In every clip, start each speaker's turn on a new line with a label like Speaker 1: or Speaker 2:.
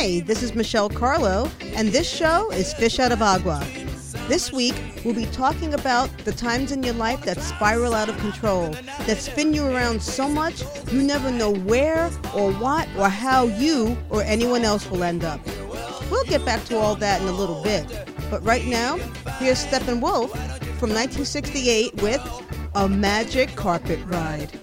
Speaker 1: Hi, this is Michelle Carlo, and this show is Fish Out of Agua. This week, we'll be talking about the times in your life that spiral out of control, that spin you around so much you never know where or what or how you or anyone else will end up. We'll get back to all that in a little bit, but right now, here's Steppenwolf from 1968 with A Magic Carpet Ride.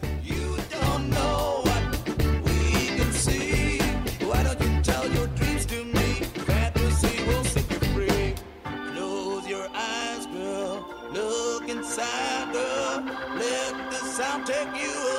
Speaker 1: We're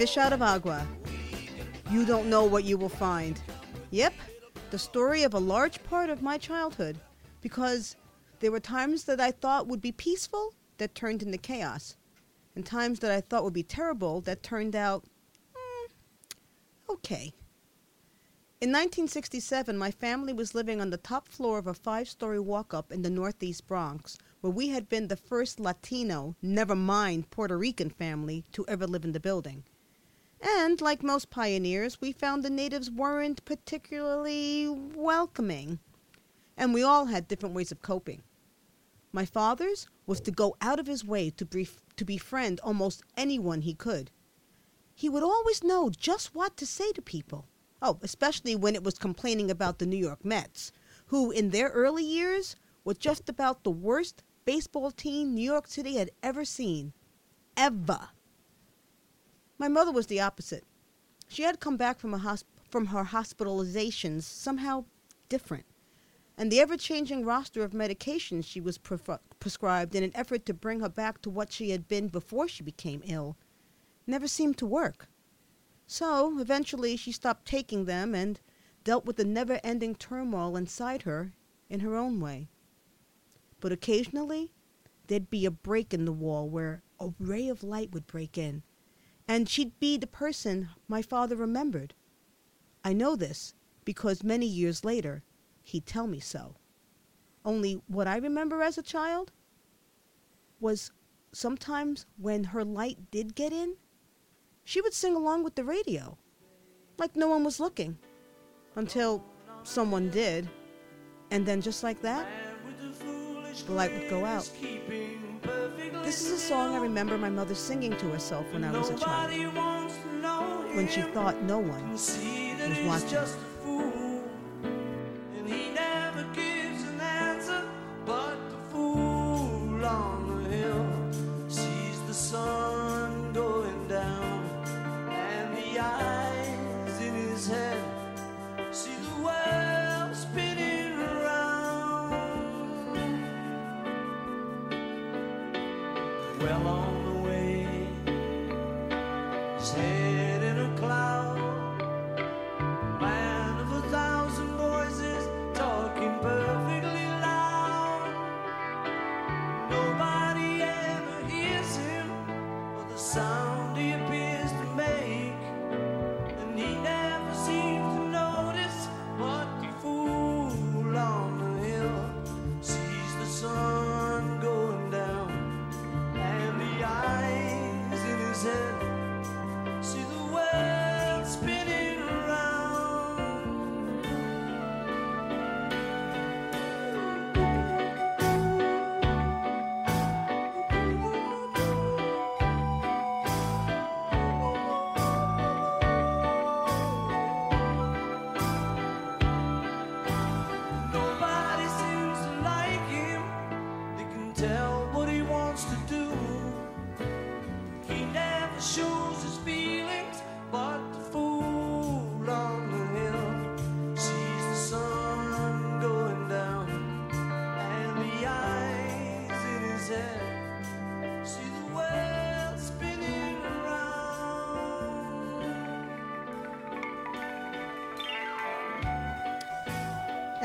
Speaker 1: Fish Out of Agua. You don't know what you will find. Yep, the story of a large part of my childhood because there were times that I thought would be peaceful that turned into chaos, and times that I thought would be terrible that turned out mm, okay. In 1967, my family was living on the top floor of a five story walk up in the Northeast Bronx where we had been the first Latino, never mind Puerto Rican family to ever live in the building. And like most pioneers, we found the natives weren't particularly welcoming. And we all had different ways of coping. My father's was to go out of his way to, to befriend almost anyone he could. He would always know just what to say to people. Oh, especially when it was complaining about the New York Mets, who in their early years were just about the worst baseball team New York City had ever seen. Ever. My mother was the opposite. She had come back from, hosp- from her hospitalizations somehow different. And the ever changing roster of medications she was pre- prescribed in an effort to bring her back to what she had been before she became ill never seemed to work. So eventually she stopped taking them and dealt with the never ending turmoil inside her in her own way. But occasionally, there'd be a break in the wall where a ray of light would break in, and she'd be the person my father remembered. I know this because many years later, he'd tell me so. Only what I remember as a child was sometimes when her light did get in, she would sing along with the radio, like no one was looking, until someone did. And then, just like that, the light would go out. This is a song I remember my mother singing to herself when I was a child, when she thought no one was watching.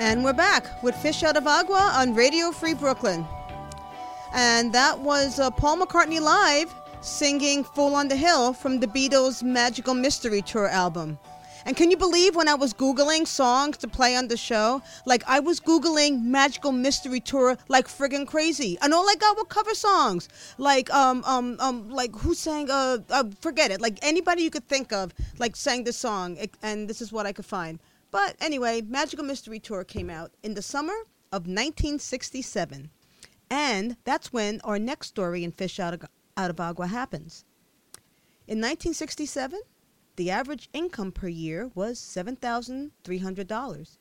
Speaker 2: And
Speaker 1: we're back with Fish Out of Agua on Radio Free Brooklyn. And that was uh, Paul McCartney live singing Fool on the Hill from the Beatles' Magical Mystery Tour album. And can you believe when I was Googling songs to play on the show? Like, I was Googling Magical Mystery Tour like friggin' crazy. And all I got were cover songs. Like, um, um, um, like, who sang, uh, uh forget it. Like, anybody you could think of, like, sang this song. It- and this is what I could find. But anyway, Magical Mystery Tour came out in the summer of 1967. And that's when our next story in Fish Out of, Out of Agua happens. In 1967, the average income per year was $7,300.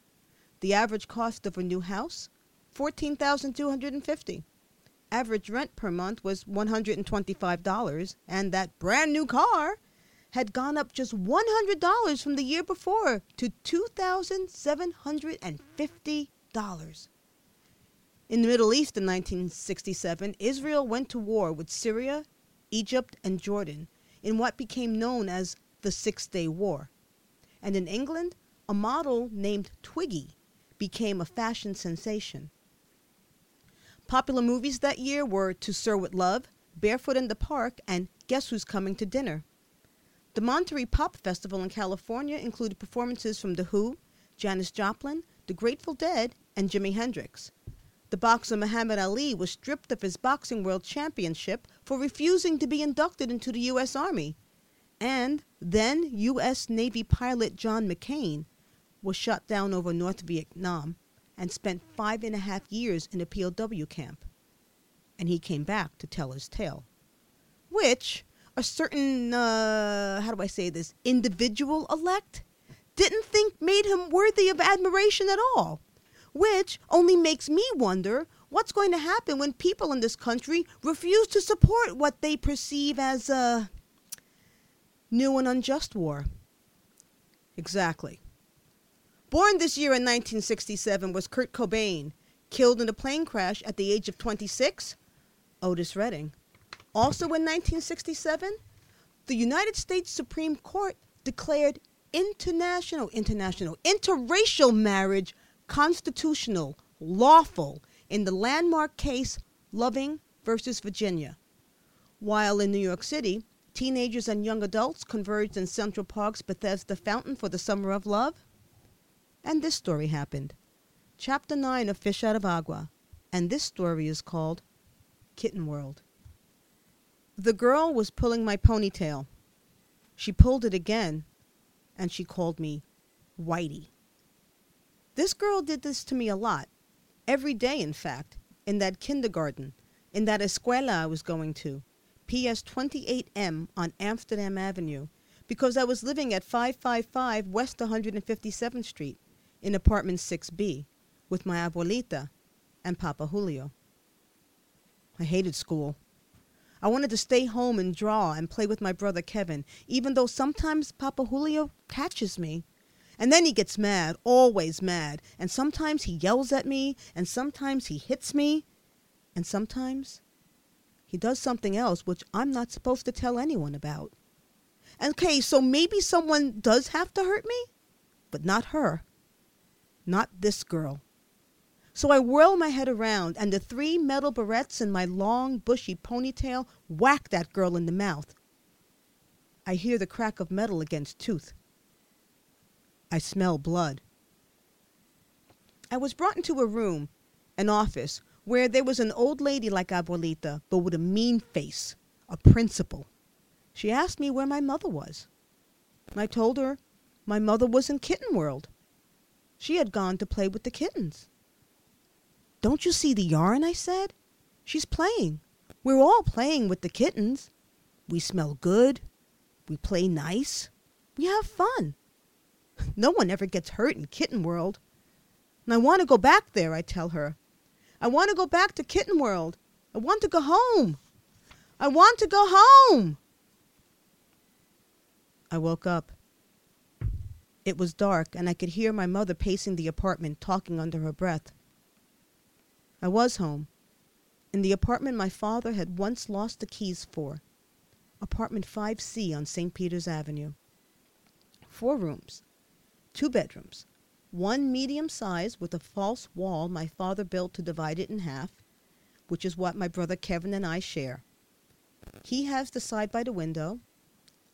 Speaker 1: The average cost of a new house, $14,250. Average rent per month was $125, and that brand new car had gone up just $100 from the year before to $2,750. In the Middle East in 1967, Israel went to war with Syria, Egypt, and Jordan in what became known as the Six Day War. And in England, a model named Twiggy became a fashion sensation. Popular movies that year were To Sir with Love, Barefoot in the Park, and Guess Who's Coming to Dinner. The Monterey Pop Festival in California included performances from The Who, Janis Joplin, The Grateful Dead, and Jimi Hendrix. The boxer Muhammad Ali was stripped of his Boxing World Championship for refusing to be inducted into the U.S. Army. And then U.S. Navy pilot John McCain was shot down over North Vietnam and spent five and a half years in a POW camp. And he came back to tell his tale. Which a certain, uh, how do I say this, individual elect didn't think made him worthy of admiration at all. Which only makes me wonder what's going to happen when people in this country refuse to support what they perceive as a new and unjust war. Exactly. Born this year in 1967 was Kurt Cobain, killed in a plane crash at the age of 26, Otis Redding. Also in 1967, the United States Supreme Court declared international, international, interracial marriage constitutional, lawful in the landmark case Loving versus Virginia. While in New York City, teenagers and young adults converged in Central Park's Bethesda Fountain for the Summer of Love. And this story happened. Chapter 9 of Fish Out of Agua. And this story is called Kitten World. The girl was pulling my ponytail. She pulled it again, and she called me Whitey. This girl did this to me a lot, every day, in fact, in that kindergarten, in that escuela I was going to, PS 28M on Amsterdam Avenue, because I was living at 555 West 157th Street in apartment 6B with my abuelita and Papa Julio. I hated school. I wanted to stay home and draw and play with my brother Kevin, even though sometimes Papa Julio catches me. And then he gets mad, always mad. And sometimes he yells at me, and sometimes he hits me, and sometimes he does something else which I'm not supposed to tell anyone about. Okay, so maybe someone does have to hurt me, but not her. Not this girl. So I whirl my head around, and the three metal barrettes in my long, bushy ponytail whack that girl in the mouth. I hear the crack of metal against tooth. I smell blood. I was brought into a room, an office, where there was an old lady like Abuelita, but with a mean face, a principal. She asked me where my mother was. I told her my mother was in Kitten World. She had gone to play with the kittens. Don't you see the yarn? I said. She's playing. We're all playing with the kittens. We smell good. We play nice. We have fun. No one ever gets hurt in Kitten World. And I want to go back there, I tell her. I want to go back to Kitten World. I want to go home. I want to go home. I woke up. It was dark, and I could hear my mother pacing the apartment, talking under her breath. I was home, in the apartment my father had once lost the keys for, apartment 5C on St. Peter's Avenue. Four rooms, two bedrooms, one medium size with a false wall my father built to divide it in half, which is what my brother Kevin and I share. He has the side by the window,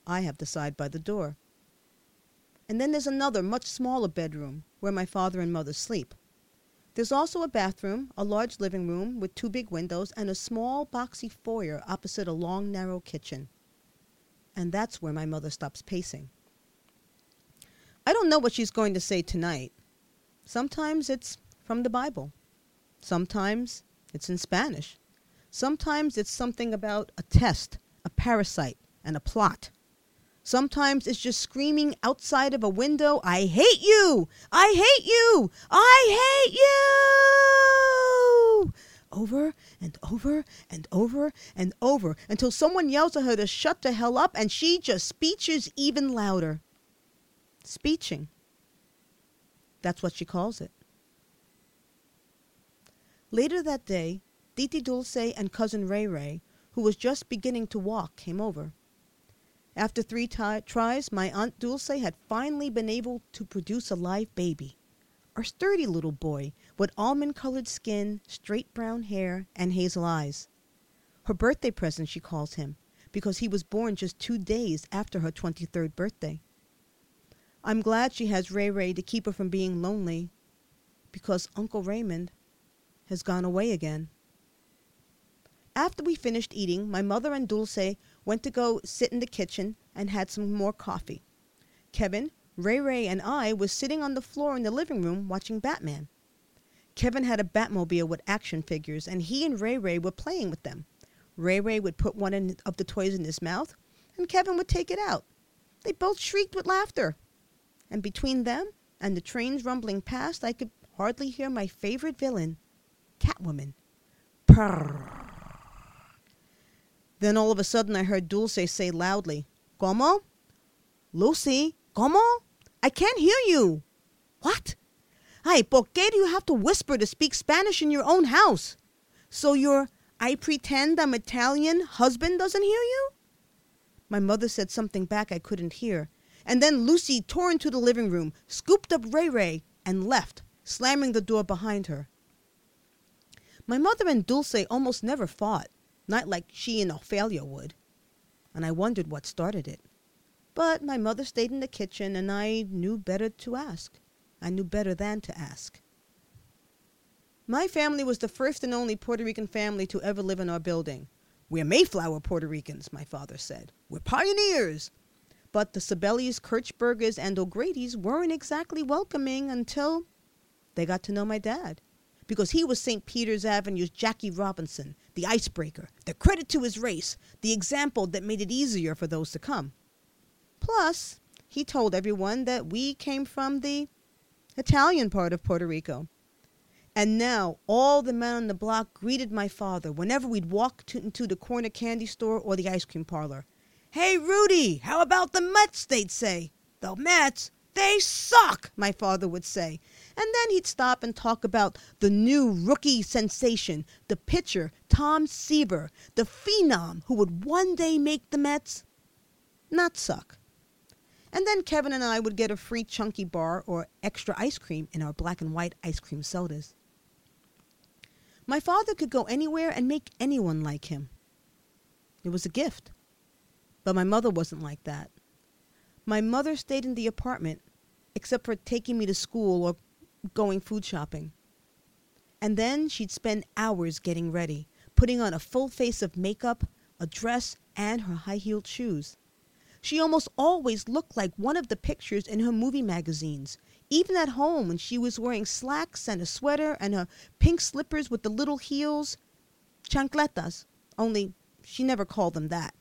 Speaker 1: I have the side by the door. And then there's another, much smaller bedroom where my father and mother sleep. There's also a bathroom, a large living room with two big windows, and a small boxy foyer opposite a long, narrow kitchen. And that's where my mother stops pacing. I don't know what she's going to say tonight. Sometimes it's from the Bible. Sometimes it's in Spanish. Sometimes it's something about a test, a parasite, and a plot. Sometimes it's just screaming outside of a window, I hate you! I hate you! I hate you! Over and over and over and over until someone yells at her to shut the hell up and she just speeches even louder. Speeching. That's what she calls it. Later that day, Titi Dulce and cousin Ray Ray, who was just beginning to walk, came over. After three ti tries, my Aunt Dulce had finally been able to produce a live baby. A sturdy little boy with almond colored skin, straight brown hair, and hazel eyes. Her birthday present, she calls him, because he was born just two days after her 23rd birthday. I'm glad she has Ray Ray to keep her from being lonely, because Uncle Raymond has gone away again. After we finished eating, my mother and Dulce went to go sit in the kitchen and had some more coffee. Kevin, Ray Ray, and I was sitting on the floor in the living room watching Batman. Kevin had a Batmobile with action figures, and he and Ray Ray were playing with them. Ray Ray would put one of the toys in his mouth, and Kevin would take it out. They both shrieked with laughter. And between them and the trains rumbling past, I could hardly hear my favorite villain, Catwoman. Purr. Then all of a sudden I heard Dulce say loudly, Como? Lucy, como? I can't hear you. What? Ay, ¿por qué do you have to whisper to speak Spanish in your own house? So your I pretend I'm Italian husband doesn't hear you? My mother said something back I couldn't hear, And then Lucy tore into the living room, scooped up Ray Ray, and left, slamming the door behind her. My mother and Dulce almost never fought, not like she and Ophelia would. And I wondered what started it. But my mother stayed in the kitchen, and I knew better to ask. I knew better than to ask. My family was the first and only Puerto Rican family to ever live in our building. We're Mayflower Puerto Ricans, my father said. We're pioneers. But the Sibelius, Kirchbergers, and O'Grady's weren't exactly welcoming until they got to know my dad. Because he was St. Peter's Avenue's Jackie Robinson, the icebreaker, the credit to his race, the example that made it easier for those to come. Plus, he told everyone that we came from the Italian part of Puerto Rico. And now all the men on the block greeted my father whenever we'd walk to, into the corner candy store or the ice cream parlor. Hey, Rudy, how about the Mets? They'd say. The Mets? They suck, my father would say. And then he'd stop and talk about the new rookie sensation, the pitcher, Tom Seaver, the phenom who would one day make the Mets not suck. And then Kevin and I would get a free chunky bar or extra ice cream in our black and white ice cream sodas. My father could go anywhere and make anyone like him. It was a gift. But my mother wasn't like that. My mother stayed in the apartment, except for taking me to school or going food shopping. And then she'd spend hours getting ready, putting on a full face of makeup, a dress, and her high heeled shoes. She almost always looked like one of the pictures in her movie magazines, even at home when she was wearing slacks and a sweater and her pink slippers with the little heels, chancletas, only she never called them that.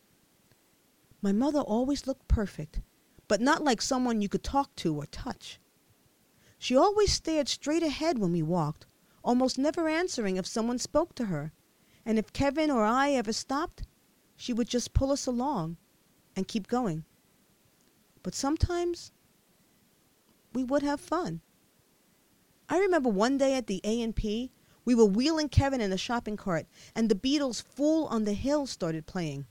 Speaker 1: My mother always looked perfect, but not like someone you could talk to or touch. She always stared straight ahead when we walked, almost never answering if someone spoke to her. And if Kevin or I ever stopped, she would just pull us along and keep going. But sometimes we would have fun. I remember one day at the A&P, we were wheeling Kevin in a shopping cart and the Beatles' Fool on the Hill started playing.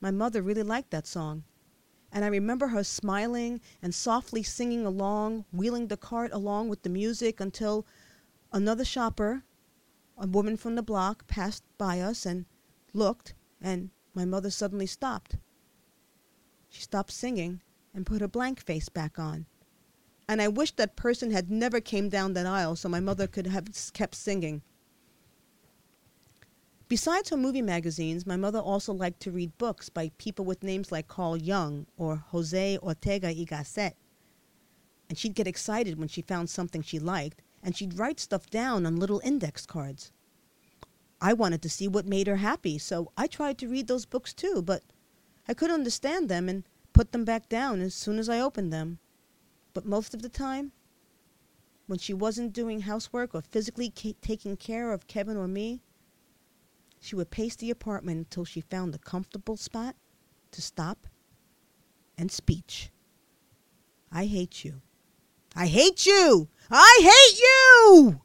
Speaker 1: My mother really liked that song. And I remember her smiling and softly singing along, wheeling the cart along with the music until another shopper, a woman from the block, passed by us and looked, and my mother suddenly stopped. She stopped singing and put her blank face back on. And I wished that person had never came down that aisle so my mother could have kept singing. Besides her movie magazines, my mother also liked to read books by people with names like Carl Jung or Jose Ortega y Gasset. And she'd get excited when she found something she liked, and she'd write stuff down on little index cards. I wanted to see what made her happy, so I tried to read those books too, but I could understand them and put them back down as soon as I opened them. But most of the time, when she wasn't doing housework or physically ca- taking care of Kevin or me, she would pace the apartment until she found a comfortable spot to stop and speech. I hate you. I hate you! I hate you!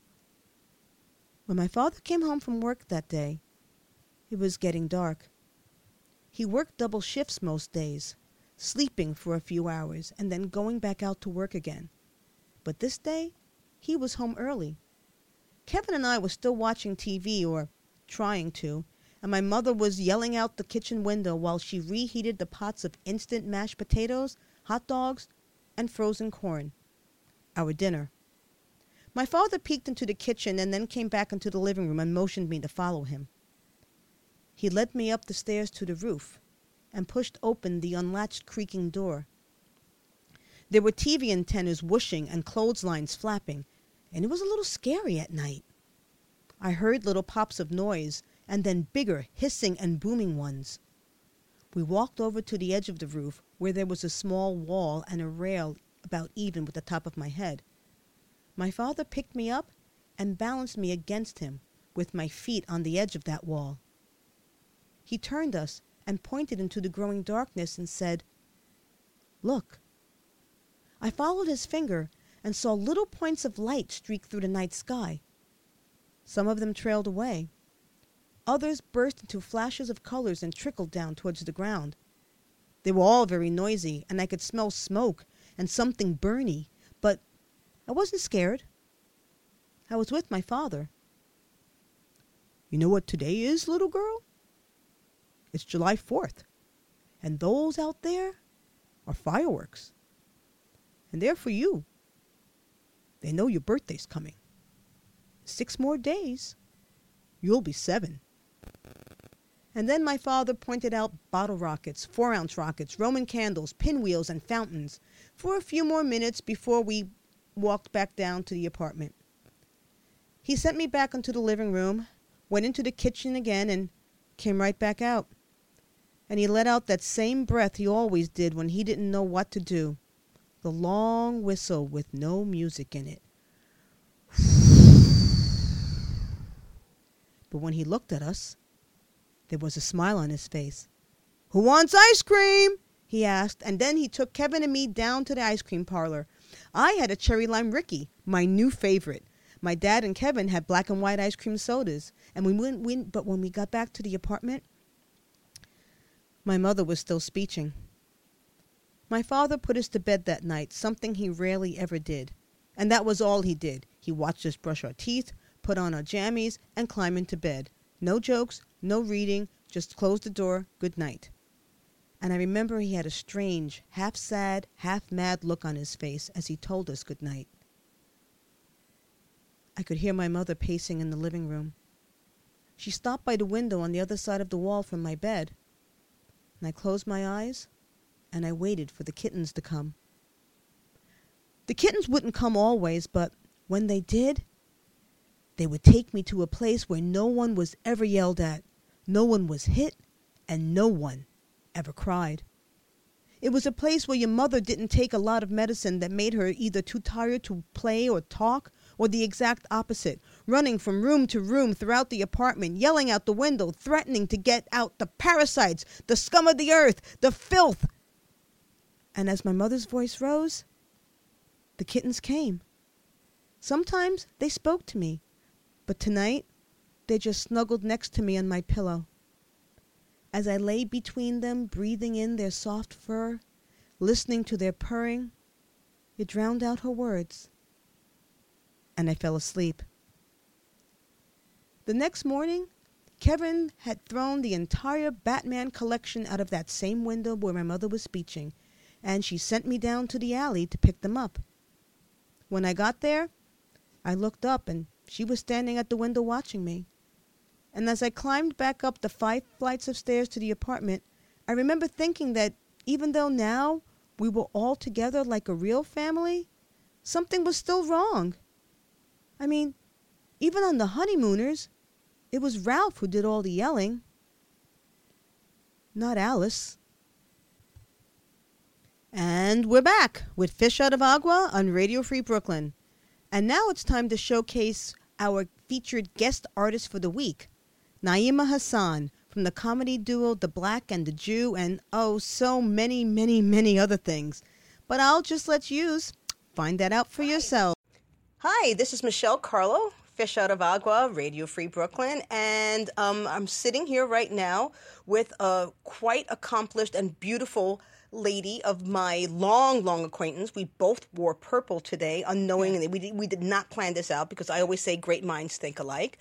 Speaker 1: When my father came home from work that day, it was getting dark. He worked double shifts most days, sleeping for a few hours and then going back out to work again. But this day, he was home early. Kevin and I were still watching TV or trying to, and my mother was yelling out the kitchen window while she reheated the pots of instant mashed potatoes, hot dogs, and frozen corn. Our dinner. My father peeked into the kitchen and then came back into the living room and motioned me to follow him. He led me up the stairs to the roof and pushed open the unlatched creaking door. There were TV antennas whooshing and clotheslines flapping, and it was a little scary at night. I heard little pops of noise and then bigger hissing and booming ones. We walked over to the edge of the roof where there was a small wall and a rail about even with the top of my head. My father picked me up and balanced me against him with my feet on the edge of that wall. He turned us and pointed into the growing darkness and said, Look. I followed his finger and saw little points of light streak through the night sky. Some of them trailed away. Others burst into flashes of colors and trickled down towards the ground. They were all very noisy, and I could smell smoke and something burny, but I wasn't scared. I was with my father. You know what today is, little girl? It's July 4th. And those out there are fireworks. And they're for you. They know your birthday's coming. Six more days. You'll be seven. And then my father pointed out bottle rockets, four ounce rockets, Roman candles, pinwheels, and fountains for a few more minutes before we walked back down to the apartment. He sent me back into the living room, went into the kitchen again, and came right back out. And he let out that same breath he always did when he didn't know what to do the long whistle with no music in it. But when he looked at us, there was a smile on his face. Who wants ice cream? he asked, and then he took Kevin and me down to the ice cream parlor. I had a cherry lime Ricky, my new favorite. My dad and Kevin had black and white ice cream sodas, and we went. We, but when we got back to the apartment, my mother was still speeching. My father put us to bed that night, something he rarely ever did, and that was all he did. He watched us brush our teeth, put on our jammies, and climb into bed. No jokes, no reading, just close the door, good night. And I remember he had a strange, half sad, half mad look on his face as he told us good night. I could hear my mother pacing in the living room. She stopped by the window on the other side of the wall from my bed, and I closed my eyes and I waited for the kittens to come. The kittens wouldn't come always, but when they did, they would take me to a place where no one was ever yelled at, no one was hit, and no one ever cried. It was a place where your mother didn't take a lot of medicine that made her either too tired to play or talk, or the exact opposite, running from room to room throughout the apartment, yelling out the window, threatening to get out the parasites, the scum of the earth, the filth. And as my mother's voice rose, the kittens came. Sometimes they spoke to me, but tonight they just snuggled next to me on my pillow. As I lay between them, breathing in their soft fur, listening to their purring, it drowned out her words, and I fell asleep. The next morning, Kevin had thrown the entire Batman collection out of that same window where my mother was speeching, and she sent me down to the alley to pick them up. When I got there, I looked up and she was standing at the window watching me. And as I climbed back up the five flights of stairs to the apartment, I remember thinking that even though now we were all together like a real family, something was still wrong. I mean, even on the honeymooners, it was Ralph who did all the yelling, not Alice. And we're back with Fish Out of Agua on Radio Free Brooklyn. And now it's time to showcase our featured guest artist for the week, Naima Hassan from the comedy duo The Black and the Jew, and oh, so many, many, many other things. But I'll just let you find that out for yourself. Hi, this is Michelle Carlo, Fish Out of Agua, Radio Free Brooklyn, and um, I'm sitting here right now with a quite accomplished and beautiful lady of my long, long acquaintance. We both wore purple today, unknowingly. We, did, we did not plan this out because I always say great minds think alike.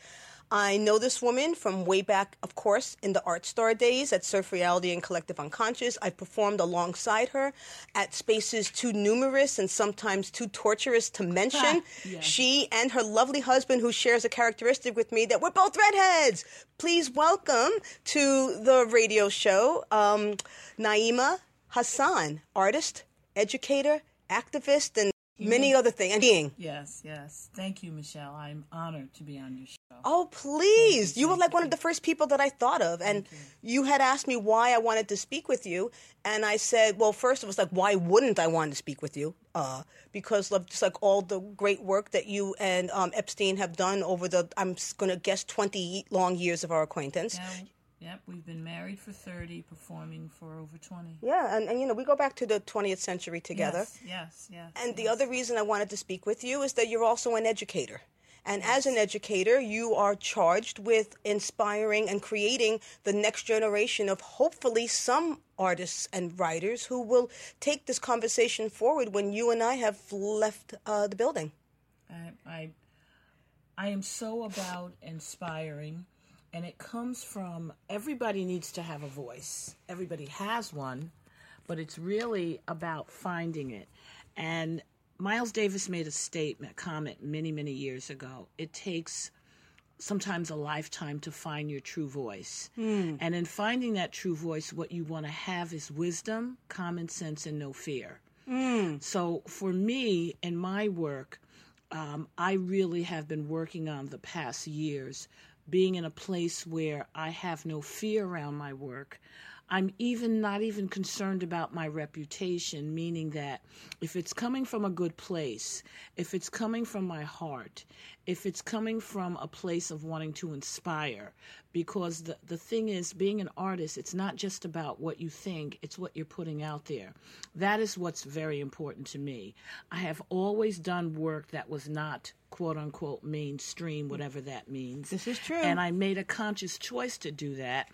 Speaker 1: I know this woman from way back, of course, in the Art Star days at Surf Reality and Collective Unconscious. I performed alongside her at spaces too numerous and sometimes too torturous to mention.
Speaker 3: Yeah.
Speaker 1: She and her lovely husband, who shares a characteristic with me that we're both redheads. Please welcome to the radio show um, Naima Hassan, artist, educator, activist, and many other things. And being.
Speaker 3: Yes, yes. Thank you, Michelle. I'm honored to be on your show.
Speaker 1: Oh, please.
Speaker 3: Thank
Speaker 1: You,
Speaker 3: you,
Speaker 1: were like one of the first people that I thought of. And you. had asked me why I wanted to speak with you. And I said, well, first it was like, why wouldn't I want to speak with you? Uh, because of just like all the great work that you and um, Epstein have done over the, I'm going to guess, 20 long years of our acquaintance.
Speaker 3: Now, yep, we've been married for 30, performing for over 20.
Speaker 1: Yeah, and, and you know, we go back to the 20th century together.
Speaker 3: Yes, yes, yes.
Speaker 1: And the other reason I wanted to speak with you is that you're also an educator. And as an educator, you are charged with inspiring and creating the next generation of hopefully some artists and writers who will take this conversation forward when you and I have left uh, the building.
Speaker 3: I, I, I am so about inspiring, and it comes from everybody needs to have a voice. Everybody has one, but it's really about finding it. And Miles Davis made a statement, a comment many, many years ago. It takes sometimes a lifetime to find your true voice. And in finding that true voice, what you want to have is wisdom, common sense, and no fear. So for me, in my work, um, I really have been working on the past years being in a place where I have no fear around my work. I'm even not even concerned about my reputation, meaning that if it's coming from a good place, if it's coming from my heart, if it's coming from a place of wanting to inspire, because the, the thing is, being an artist, it's not just about what you think, it's what you're putting out there. That is what's very important to me. I have always done work that was not quote unquote mainstream, whatever that means.
Speaker 1: This is true.
Speaker 3: And I made a conscious choice to do that.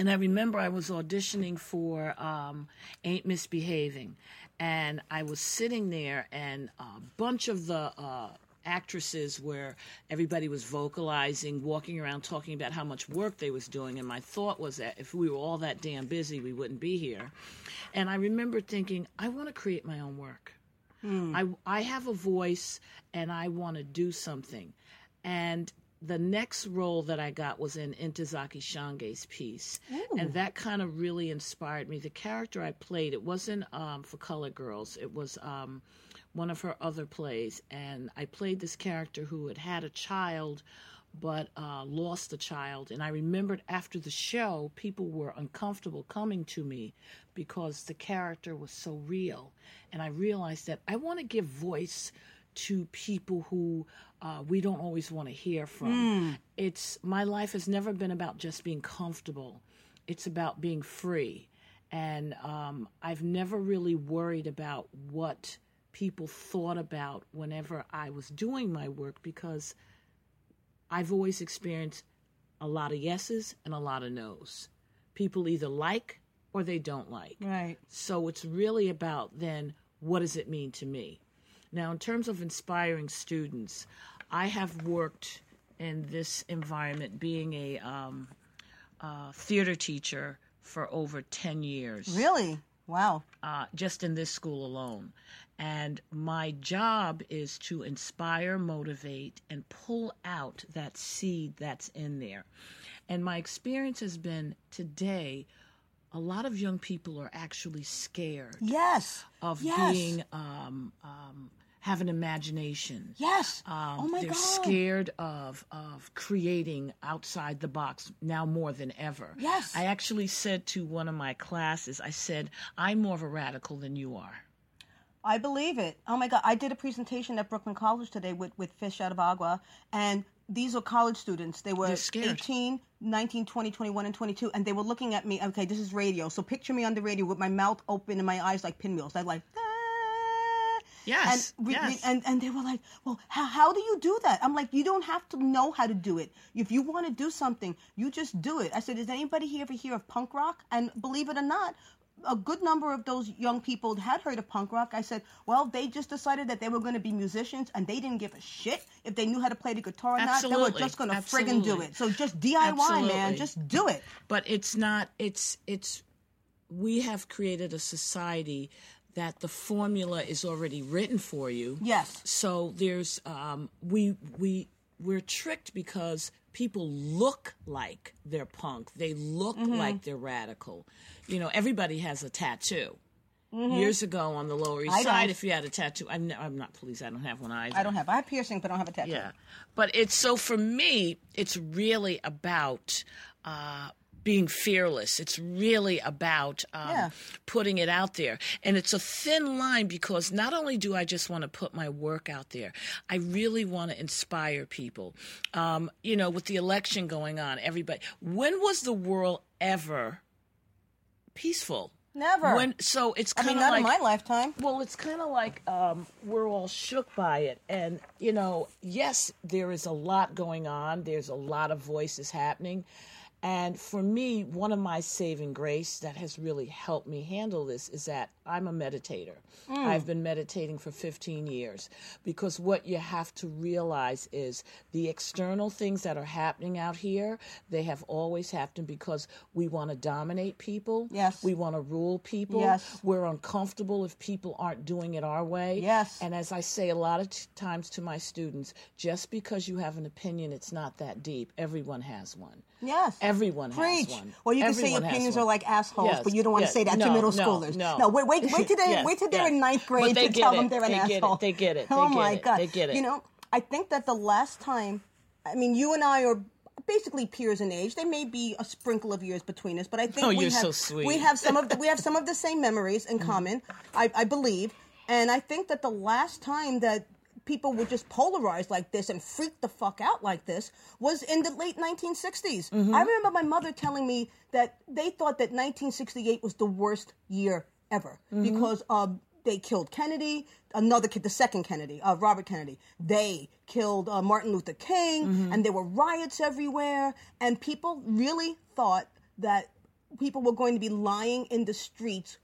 Speaker 3: And I remember I was auditioning for um, Ain't Misbehaving. And I was sitting there, and a bunch of the uh, actresses where everybody was vocalizing, walking around talking about how much work they was doing. And my thought was that if we were all that damn busy, we wouldn't be here. And I remember thinking, I want to create my own work. I, I have a voice and I want to do something. And the next role that I got was in Ntozake Shange's piece. And that kind of really inspired me. The character I played, it wasn't um, for Color Girls, it was um, one of her other plays. And I played this character who had had a child but uh, lost a child. And I remembered after the show, people were uncomfortable coming to me because the character was so real. And I realized that I want to give voice to people who uh, we don't always want to hear from. It's my life has never been about just being comfortable. It's about being free, and um, I've never really worried about what people thought about whenever I was doing my work because I've always experienced a lot of yeses and a lot of nos. People either like or they don't like.
Speaker 1: Right.
Speaker 3: So it's really about then what does it mean to me? Now, in terms of inspiring students, I have worked in this environment being a um, uh, theater teacher for over 10 years
Speaker 1: Really? Wow.
Speaker 3: uh, just in this school alone. And my job is to inspire, motivate, and pull out that seed that's in there. And my experience has been today, a lot of young people are actually scared
Speaker 1: Yes.
Speaker 3: of
Speaker 1: yes.
Speaker 3: being, um, um, have an imagination.
Speaker 1: Yes.
Speaker 3: Um,
Speaker 1: oh my
Speaker 3: they're
Speaker 1: God.
Speaker 3: scared of of creating outside the box now more than ever.
Speaker 1: Yes.
Speaker 3: I actually said to one of my classes, I said, "I'm more of a radical than you are."
Speaker 1: I believe it. Oh my God. I did a presentation at Brooklyn College today with, with Fish Out of Agua, and these are college students. They were
Speaker 3: They're
Speaker 1: 18, 19, 20, 21, and 22, and they were looking at me. Okay, this is radio. So picture me on the radio with my mouth open and my eyes like pinwheels. I'm like, "Ah."
Speaker 3: Yes,
Speaker 1: And, we,
Speaker 3: yes.
Speaker 1: and and they were like, well, how, how do you do that? I'm like, you don't have to know how to do it. If you want to do something, you just do it. I said, does anybody here ever hear of punk rock? And believe it or not, a good number of those young people had heard of punk rock. I said, well, they just decided that they were going to be musicians, and they didn't give a shit if they knew how to play the guitar or not. They were just going to friggin' do it. So just DIY, man. Just do it.
Speaker 3: but it's not it's it's we have created a society that the formula is already written for you
Speaker 1: Yes.
Speaker 3: so there's um we we we're tricked because people look like they're punk they look
Speaker 1: Mm-hmm.
Speaker 3: like they're radical you know everybody has a tattoo years ago on the lower east
Speaker 1: Mm-hmm. I
Speaker 3: side
Speaker 1: don't.
Speaker 3: if you had a tattoo I'm, n- I'm not police i don't have one either
Speaker 1: I don't have. I have piercing, but I don't have a tattoo.
Speaker 3: yeah. But it's so for me, it's really about uh, being fearless. It's really about um,
Speaker 1: Yeah.
Speaker 3: putting it out there. And it's a thin line because not only do I just want to put my work out there, I really want to inspire people. Um, you know, with the election going on, everybody, when was the world ever peaceful?
Speaker 1: Never.
Speaker 3: When so it's
Speaker 1: I
Speaker 3: kind
Speaker 1: mean,
Speaker 3: of
Speaker 1: not
Speaker 3: like
Speaker 1: in my lifetime.
Speaker 3: well, it's kind of like um, we're all shook by it. And, you know, yes, there is a lot going on, there's a lot of voices happening. And for me, one of my saving grace that has really helped me handle this is that I'm a meditator. Mm. I've been meditating for 15 years because what you have to realize is the external things that are happening out here, they have always happened because we want to dominate people.
Speaker 1: Yes.
Speaker 3: We want to rule people.
Speaker 1: Yes.
Speaker 3: We're uncomfortable if people aren't doing it our way.
Speaker 1: Yes.
Speaker 3: And as I say a lot of t- times to my students, just because you have an opinion, it's not that deep. Everyone has one.
Speaker 1: Yes.
Speaker 3: Everyone
Speaker 1: Preach.
Speaker 3: has one.
Speaker 1: Well, you can say
Speaker 3: Everyone has
Speaker 1: opinions are like assholes,
Speaker 3: Yes,
Speaker 1: but you don't want
Speaker 3: yes.
Speaker 1: to say that
Speaker 3: no,
Speaker 1: to middle
Speaker 3: no,
Speaker 1: schoolers.
Speaker 3: No,
Speaker 1: wait, wait, wait till they're
Speaker 3: Yes,
Speaker 1: wait till they're in ninth grade to tell
Speaker 3: it.
Speaker 1: them they're an
Speaker 3: They get it.
Speaker 1: asshole.
Speaker 3: They get it. Oh they
Speaker 1: oh
Speaker 3: get
Speaker 1: my
Speaker 3: it.
Speaker 1: god!
Speaker 3: They get it.
Speaker 1: You know, I think that the last time, I mean, you and I are basically peers in age. There may be a sprinkle of years between us, but I think
Speaker 3: Oh,
Speaker 1: we have
Speaker 3: so
Speaker 1: we have some of the, we have some of the same memories in mm-hmm. common. I, I believe, and I think that the last time that people were just polarized like this and freaked the fuck out like this was in the late 1960s.
Speaker 3: Mm-hmm.
Speaker 1: I remember my mother telling me that they thought that 1968 was the worst year ever
Speaker 3: Mm-hmm.
Speaker 1: because um, they killed Kennedy, another kid, the second Kennedy, uh, Robert Kennedy. They killed uh, Martin Luther King,
Speaker 3: Mm-hmm.
Speaker 1: and there were riots everywhere, and people really thought that people were going to be lying in the streets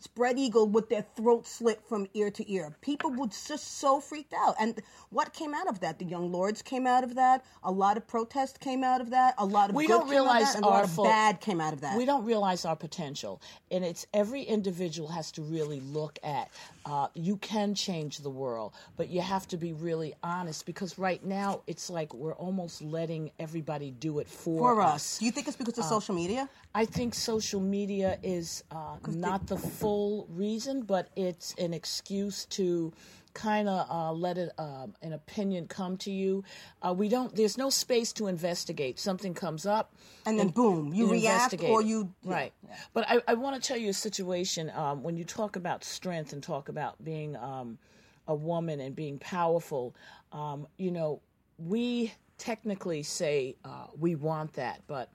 Speaker 1: spread eagle with their throat slit from ear to ear. People were just so freaked out. And what came out of that? The Young Lords came out of that. A lot of protest came out of that. A lot of
Speaker 3: we
Speaker 1: good
Speaker 3: don't
Speaker 1: came out of
Speaker 3: realize
Speaker 1: that, and a
Speaker 3: our
Speaker 1: lot of
Speaker 3: full-
Speaker 1: bad came out of that.
Speaker 3: We don't realize our potential, and it's every individual has to really look at. Uh, you can change the world, but you have to be really honest because right now it's like we're almost letting everybody do it for,
Speaker 1: for us. Do you think it's because
Speaker 3: Uh,
Speaker 1: of social media?
Speaker 3: I think social media is uh, not the full reason, but it's an excuse to kind of uh, let it, um, an opinion come to you. Uh, we don't. There's no space to investigate. Something comes up,
Speaker 1: And then boom, you react
Speaker 3: investigate
Speaker 1: or you
Speaker 3: right.
Speaker 1: yeah.
Speaker 3: But I, I want to tell you a situation um, when you talk about strength and talk about being um, a woman and being powerful. Um, you know, we technically say uh, we want that, but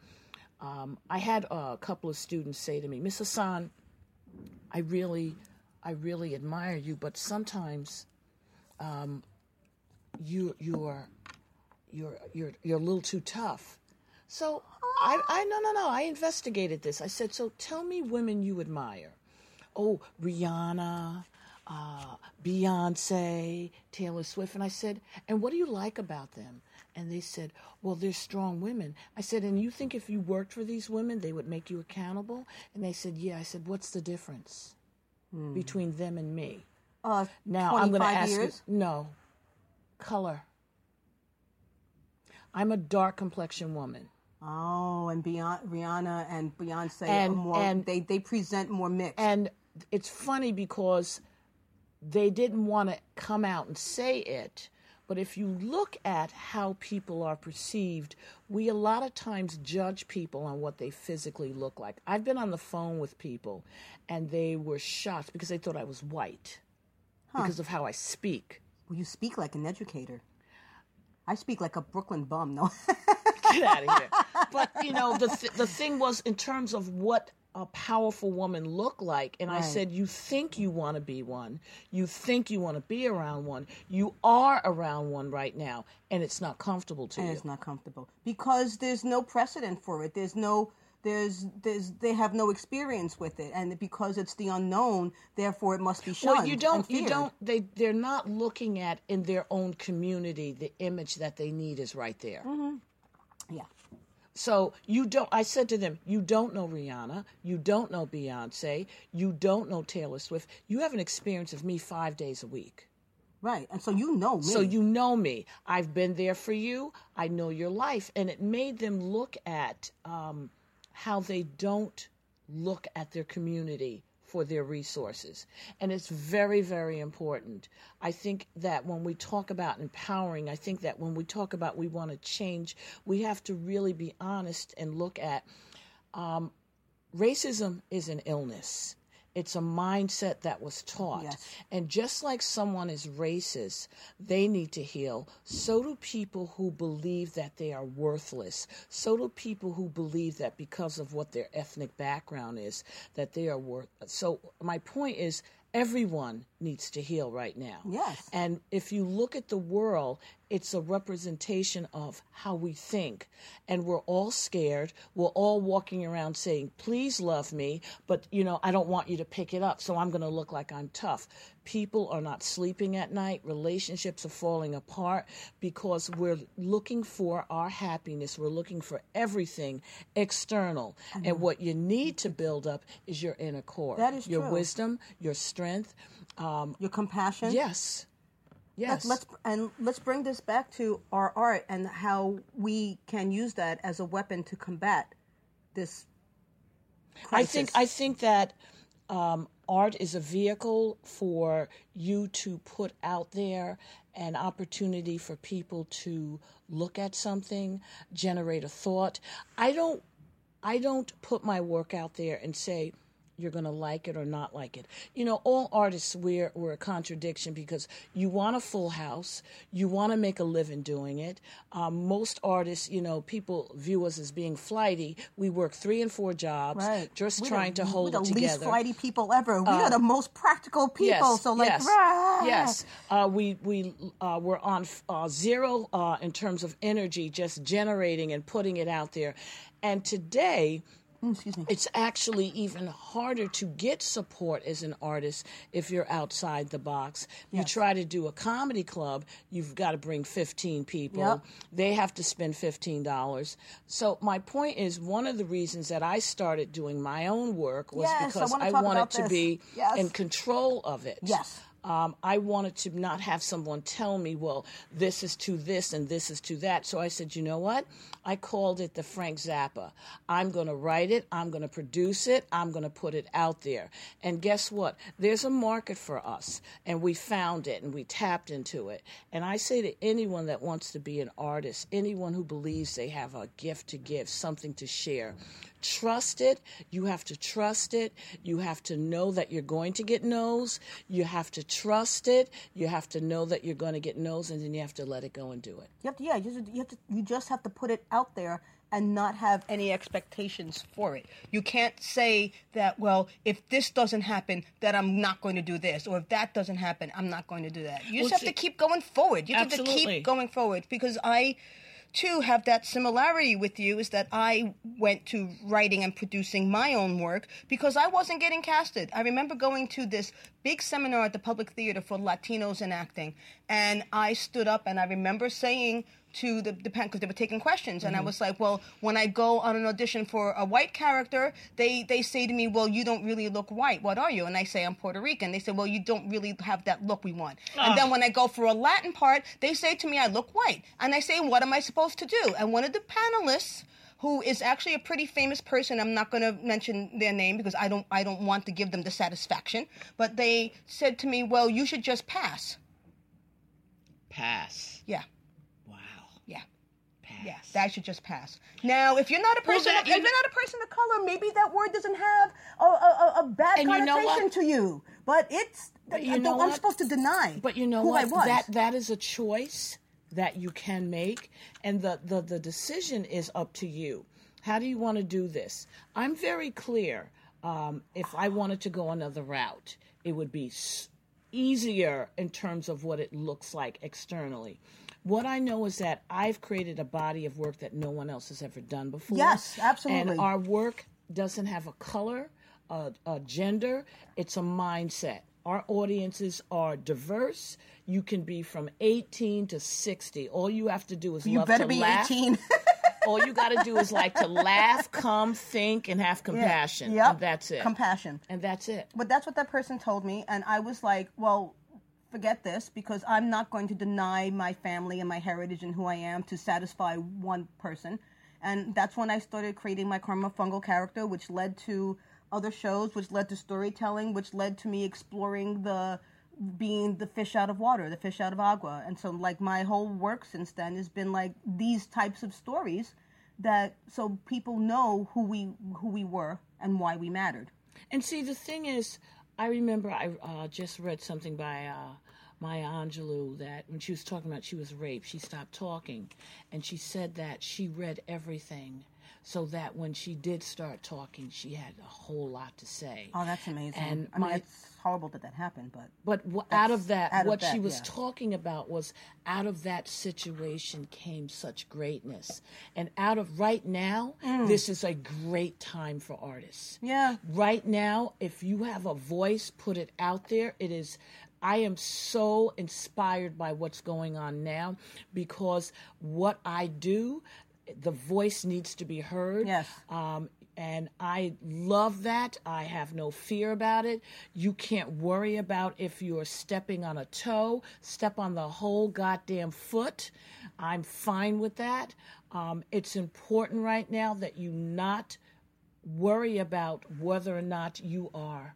Speaker 3: um, I had a couple of students say to me, Miss Hassan, I really, I really admire you, but sometimes um, you you're you're you're you're a little too tough. So I, I no no no I investigated this. I said, so tell me women you admire. Oh, Rihanna, uh, Beyonce, Taylor Swift, and I said, and what do you like about them? And they said, well, they're strong women. I said, and you think if you worked for these women, they would make you accountable? And they said, yeah. I said, what's the difference between them and me?
Speaker 1: Uh,
Speaker 3: Now I'm going to ask
Speaker 1: years?
Speaker 3: you. No, color. I'm a dark complexion woman.
Speaker 1: Oh, and Beyonce, Rihanna and Beyonce
Speaker 3: And-
Speaker 1: are more,
Speaker 3: and-
Speaker 1: they, they present more mixed.
Speaker 3: And it's funny because they didn't want to come out and say it. But if you look at how people are perceived, we a lot of times judge people on what they physically look like. I've been on the phone with people and they were shocked because they thought I was white because of how I speak.
Speaker 1: well, you speak like an educator. I speak like a Brooklyn bum, no?
Speaker 3: get out of here. But you know, the th- the thing was in terms of what a powerful woman look like, and I said, you think you want to be one, you think you want to be around one, you are around one right now, and it's not comfortable to
Speaker 1: and
Speaker 3: you.
Speaker 1: it's not comfortable because there's no precedent for it. There's no there's there's they have no experience with it, and because it's the unknown, therefore it must be shunned.
Speaker 3: Well, you don't, you don't. They they're not looking at in their own community the image that they need is right there. Mm-hmm.
Speaker 1: Yeah.
Speaker 3: So you don't. I said to them, you don't know Rihanna, you don't know Beyonce, you don't know Taylor Swift. You have an experience of me five days a week.
Speaker 1: Right, and so you know me.
Speaker 3: So you know me. I've been there for you. I know your life, and it made them look at um, how they don't look at their community for their resources, and it's very, very important. I think that when we talk about empowering, I think that when we talk about we want to change, we have to really be honest and look at um, racism is an illness. It's a mindset that was taught.
Speaker 1: Yes.
Speaker 3: And just like someone is racist, they need to heal. So do people who believe that they are worthless. So do people who believe that because of what their ethnic background is, that they are worth. So my point is, everyone needs to heal right now.
Speaker 1: Yes.
Speaker 3: And if you look at the world, it's a representation of how we think. And we're all scared. We're all walking around saying, please love me, but you know, I don't want you to pick it up, so I'm going to look like I'm tough. People are not sleeping at night. Relationships are falling apart because we're looking for our happiness. We're looking for everything external. And mm-hmm. what you need to build up is your inner core.
Speaker 1: That is
Speaker 3: your
Speaker 1: true.
Speaker 3: wisdom, your strength. Um,
Speaker 1: Your compassion.
Speaker 3: yes. Yes.
Speaker 1: Let's, let's and let's bring this back to our art and how we can use that as a weapon to combat this. Crisis.
Speaker 3: I think I think that um, art is a vehicle for you to put out there an opportunity for people to look at something, generate a thought. I don't I don't put my work out there and say you're going to like it or not like it. You know, all artists we're, we're a contradiction because you want a full house, you want to make a living doing it. Um, most artists, you know, people view us as being flighty. We work three and four jobs,
Speaker 1: Right.
Speaker 3: just
Speaker 1: We're
Speaker 3: trying
Speaker 1: the,
Speaker 3: to hold
Speaker 1: we're
Speaker 3: it
Speaker 1: the least
Speaker 3: together.
Speaker 1: flighty people ever. We are the most practical people. so like,
Speaker 3: yes,
Speaker 1: rah.
Speaker 3: yes. Uh, we we uh, we're on uh, zero uh, in terms of energy, just generating and putting it out there. And today,
Speaker 1: Mm, excuse me.
Speaker 3: it's actually even harder to get support as an artist if you're outside the box. You try to do a comedy club, you've got to bring 15 people.
Speaker 1: Yep.
Speaker 3: They have to spend $15. So, my point is one of the reasons that I started doing my own work was
Speaker 1: Yes,
Speaker 3: because
Speaker 1: wanna
Speaker 3: I, wanted to
Speaker 1: this.
Speaker 3: be
Speaker 1: Yes.
Speaker 3: in control of it.
Speaker 1: Yes.
Speaker 3: Um, I wanted to not have someone tell me, well, this is to this and this is to that. So I said, you know what? I called it the Frank Zappa. I'm going to write it, I'm going to produce it, I'm going to put it out there. And guess what? There's a market for us, and we found it and we tapped into it. And I say to anyone that wants to be an artist, anyone who believes they have a gift to give, something to share, trust it. You have to trust it. You have to know that you're going to get no's. You have to trust it. You have to know that you're going to get no's, and then you have to let it go and do it.
Speaker 1: You have to, yeah, you just, you have to, you just have to put it out there and not have any expectations for it. You can't say that, well, if this doesn't happen, that I'm not going to do this, or if that doesn't happen, I'm not going to do that. You just
Speaker 3: Well,
Speaker 1: have to keep going forward. You have to keep going forward because I too have that similarity with you is that I went to writing and producing my own work because I wasn't getting casted. I remember going to this big seminar at the Public Theater for Latinos in acting, and I stood up and I remember saying to the the because they were taking questions, and I mm-hmm. was like, well, when I go on an audition for a white character, they they say to me, well, you don't really look white. What are you? And I say I'm Puerto Rican. They say, well, you don't really have that look we want. And then ah. when I go for a Latin part, they say to me, I look white, and I say, what am I supposed to do? And one of the panelists who is actually a pretty famous person. I'm not going to mention their name because I don't I don't want to give them the satisfaction. But they said to me, "Well, you should just pass."
Speaker 3: Pass.
Speaker 1: Yeah, Yeah. That should just pass. Now, if you're not a person,
Speaker 3: that-
Speaker 1: if you're not a person of color, maybe that word doesn't have a, a, a, bad
Speaker 3: And you know
Speaker 1: connotation to you. But it's
Speaker 3: But you
Speaker 1: I
Speaker 3: know
Speaker 1: I'm supposed to deny.
Speaker 3: But you know
Speaker 1: who
Speaker 3: what?
Speaker 1: I was.
Speaker 3: That that is a choice that you can make, and the, the the decision is up to you. How do you want to do this? I'm very clear. Um, if I wanted to go another route, it would be easier in terms of what it looks like externally. What I know is that I've created a body of work that no one else has ever done before.
Speaker 1: Yes, absolutely.
Speaker 3: And our work doesn't have a color, a, a gender, it's a mindset. Our audiences are diverse. You can be from 18 to 60. All you have to do is
Speaker 1: you
Speaker 3: love
Speaker 1: better
Speaker 3: to
Speaker 1: be
Speaker 3: laugh.
Speaker 1: 18.
Speaker 3: All you got to do is like to laugh, come, think, and have compassion.
Speaker 1: Yep.
Speaker 3: And that's it.
Speaker 1: Compassion.
Speaker 3: And that's it.
Speaker 1: But that's what that person told me, and I was like, well, forget this because I'm not going to deny my family and my heritage and who I am to satisfy one person. And that's when I started creating my Karma Fungal character, which led to other shows, which led to storytelling, which led to me exploring the being the fish out of water, the fish out of agua. And so like my whole work since then has been like these types of stories that so people know who we who we were and why we mattered.
Speaker 3: And see, the thing is, I remember I uh, just read something by uh, Maya Angelou that when she was talking about she was raped, she stopped talking, and she said that she read everything, so that when she did start talking, she had a whole lot to say.
Speaker 4: Oh, that's amazing.
Speaker 3: And
Speaker 4: I mean, it's horrible that that happened, but
Speaker 3: But w- out of that,
Speaker 4: out of
Speaker 3: what she
Speaker 4: that,
Speaker 3: was
Speaker 4: yeah.
Speaker 3: talking about was out of that situation came such greatness. And out of right now,
Speaker 4: Mm.
Speaker 3: this is a great time for artists.
Speaker 4: yeah,
Speaker 3: Right now, if you have a voice, put it out there. It is. I am so inspired by what's going on now because what I do, the voice needs to be heard.
Speaker 4: Yes.
Speaker 3: Um, and I love that. I have no fear about it. You can't worry about if you're stepping on a toe, step on the whole goddamn foot. I'm fine with that. Um, it's important right now that you not worry about whether or not you are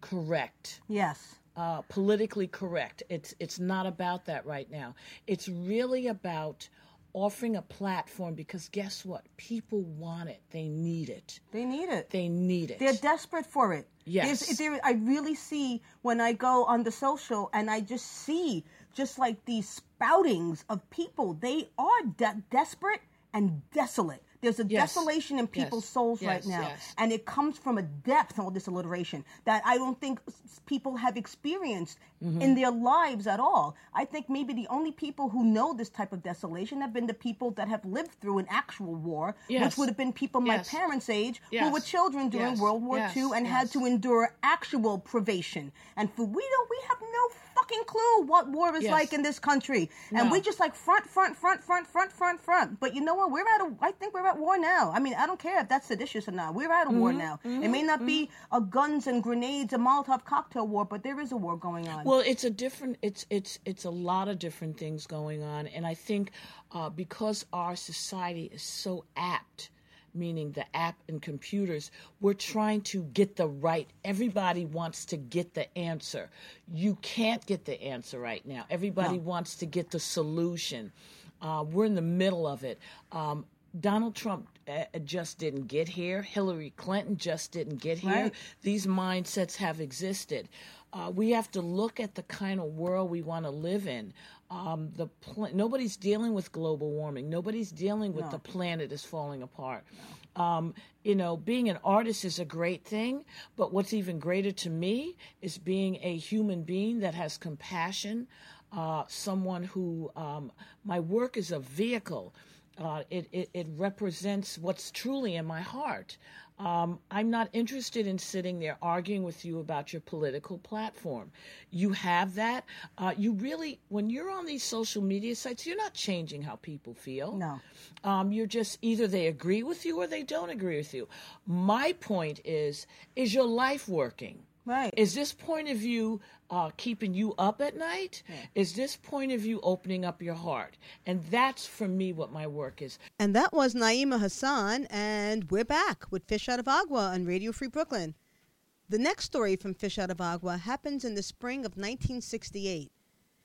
Speaker 3: correct
Speaker 4: yes,
Speaker 3: uh, politically correct. It's it's not about that right now. It's really about offering a platform because guess what? People want it. They need it.
Speaker 4: they need it.
Speaker 3: They need it.
Speaker 4: They're desperate for it.
Speaker 3: Yes.
Speaker 4: There, I really see when I go on the social and I just see just like these spoutings of people. They are de- desperate and desolate. There's a
Speaker 3: Yes.
Speaker 4: desolation in people's
Speaker 3: Yes.
Speaker 4: souls
Speaker 3: Yes,
Speaker 4: right now, and it comes from a depth all this alliteration that I don't think people have experienced
Speaker 3: Mm-hmm.
Speaker 4: in their lives at all. I think maybe the only people who know this type of desolation have been the people that have lived through an actual war, which would have been people my parents' age who were children during. World War. II and had to endure actual privation and food. We don't. We have no fucking clue what war is
Speaker 3: Yes.
Speaker 4: like in this country, and
Speaker 3: No.
Speaker 4: we just like front, front, front, front, front, front, front. But you know what? We're at a. I think we're at war now. I mean, I don't care if that's seditious or not. We're at a war
Speaker 3: Mm-hmm.
Speaker 4: now. It may not be a guns and grenades, a Molotov cocktail war, but there is a war going on.
Speaker 3: Well, it's a different. It's it's it's a lot of different things going on, and I think uh, because our society is so apt, meaning the app and computers, we're trying to get the right. Everybody wants to get the answer. You can't get the answer right now. Everybody wants to get the solution. Uh, we're in the middle of it. Um, Donald Trump uh, just didn't get here. Hillary Clinton just didn't get here.
Speaker 4: Right.
Speaker 3: These mindsets have existed. Uh, we have to look at the kind of world we want to live in. Um, the pl- nobody's dealing with global warming. Nobody's dealing with the planet is falling apart. Um, you know, being an artist is a great thing, but what's even greater to me is being a human being that has compassion. Uh, someone who um, my work is a vehicle. Uh, it, it, it represents what's truly in my heart. Um, I'm not interested in sitting there arguing with you about your political platform. You have that. Uh, you really, when you're on these social media sites, you're not changing how people feel.
Speaker 4: No.
Speaker 3: Um, you're just either they agree with you or they don't agree with you. My point is, is your life working?
Speaker 4: Right.
Speaker 3: Is this point of view uh, keeping you up at night? Is this point of view opening up your heart? And that's for me what my work is.
Speaker 1: And that was Naima Hassan, and we're back with Fish Out of Agua on Radio Free Brooklyn. The next story from Fish Out of Agua happens in the spring of 1968,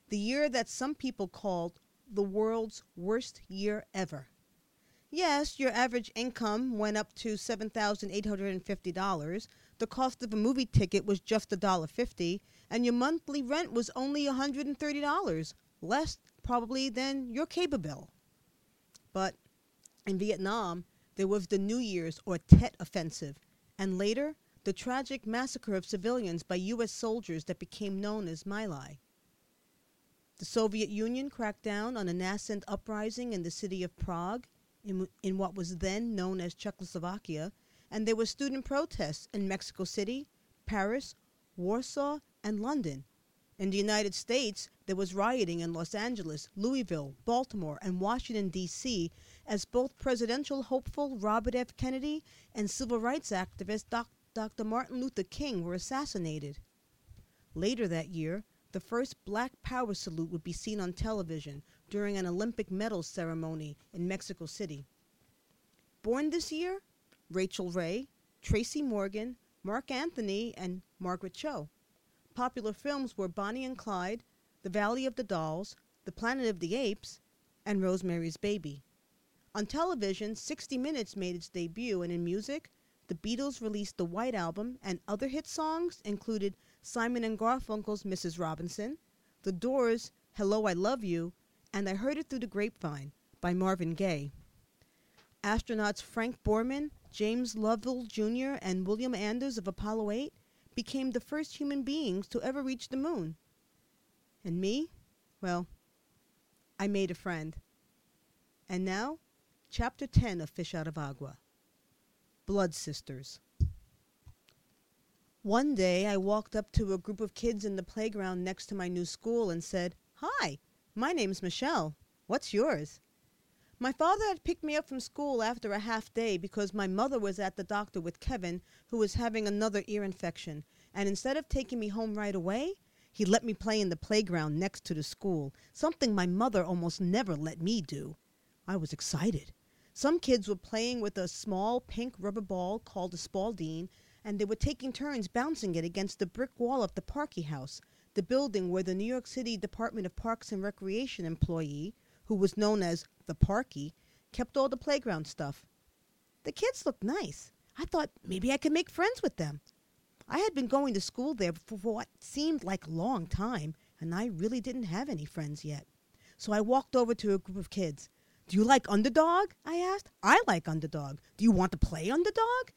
Speaker 1: the year that some people called the world's worst year ever. Yes, your average income went up to $7,850. The cost of a movie ticket was just $1.50, and your monthly rent was only $130, less probably than your cable bill. But in Vietnam, there was the New Year's or Tet Offensive, and later, the tragic massacre of civilians by U.S. soldiers that became known as My Lai. The Soviet Union cracked down on a nascent uprising in the city of Prague, in, in what was then known as Czechoslovakia, and there were student protests in Mexico City, Paris, Warsaw, and London. In the United States, there was rioting in Los Angeles, Louisville, Baltimore, and Washington, D.C., as both presidential hopeful Robert F. Kennedy and civil rights activist Dr. Martin Luther King were assassinated. Later that year, the first Black Power salute would be seen on television during an Olympic medals ceremony in Mexico City. Born this year, Rachael Ray, Tracy Morgan, Marc Anthony, and Margaret Cho. Popular films were Bonnie and Clyde, The Valley of the Dolls, The Planet of the Apes, and Rosemary's Baby. On television, 60 Minutes made its debut, and in music, the Beatles released the White Album, and other hit songs included Simon and Garfunkel's Mrs. Robinson, The Doors' Hello, I Love You, and I Heard It Through the Grapevine by Marvin Gaye. Astronauts Frank Borman, James Lovell Jr., and William Anders of Apollo 8 became the first human beings to ever reach the moon. And me? Well, I made a friend. And now, Chapter 10 of Fish Out of Agua Blood Sisters. One day I walked up to a group of kids in the playground next to my new school and said, Hi, my name's Michelle. What's yours? My father had picked me up from school after a half day because my mother was at the doctor with Kevin, who was having another ear infection. And instead of taking me home right away, he let me play in the playground next to the school, something my mother almost never let me do. I was excited. Some kids were playing with a small pink rubber ball called a Spalding, and they were taking turns bouncing it against the brick wall of the Parky House, the building where the New York City Department of Parks and Recreation employee, who was known as the Parky, kept all the playground stuff. The kids looked nice. I thought maybe I could make friends with them. I had been going to school there for what seemed like a long time, and I really didn't have any friends yet. So I walked over to a group of kids. Do you like Underdog? I asked. I like Underdog. Do you want to play Underdog?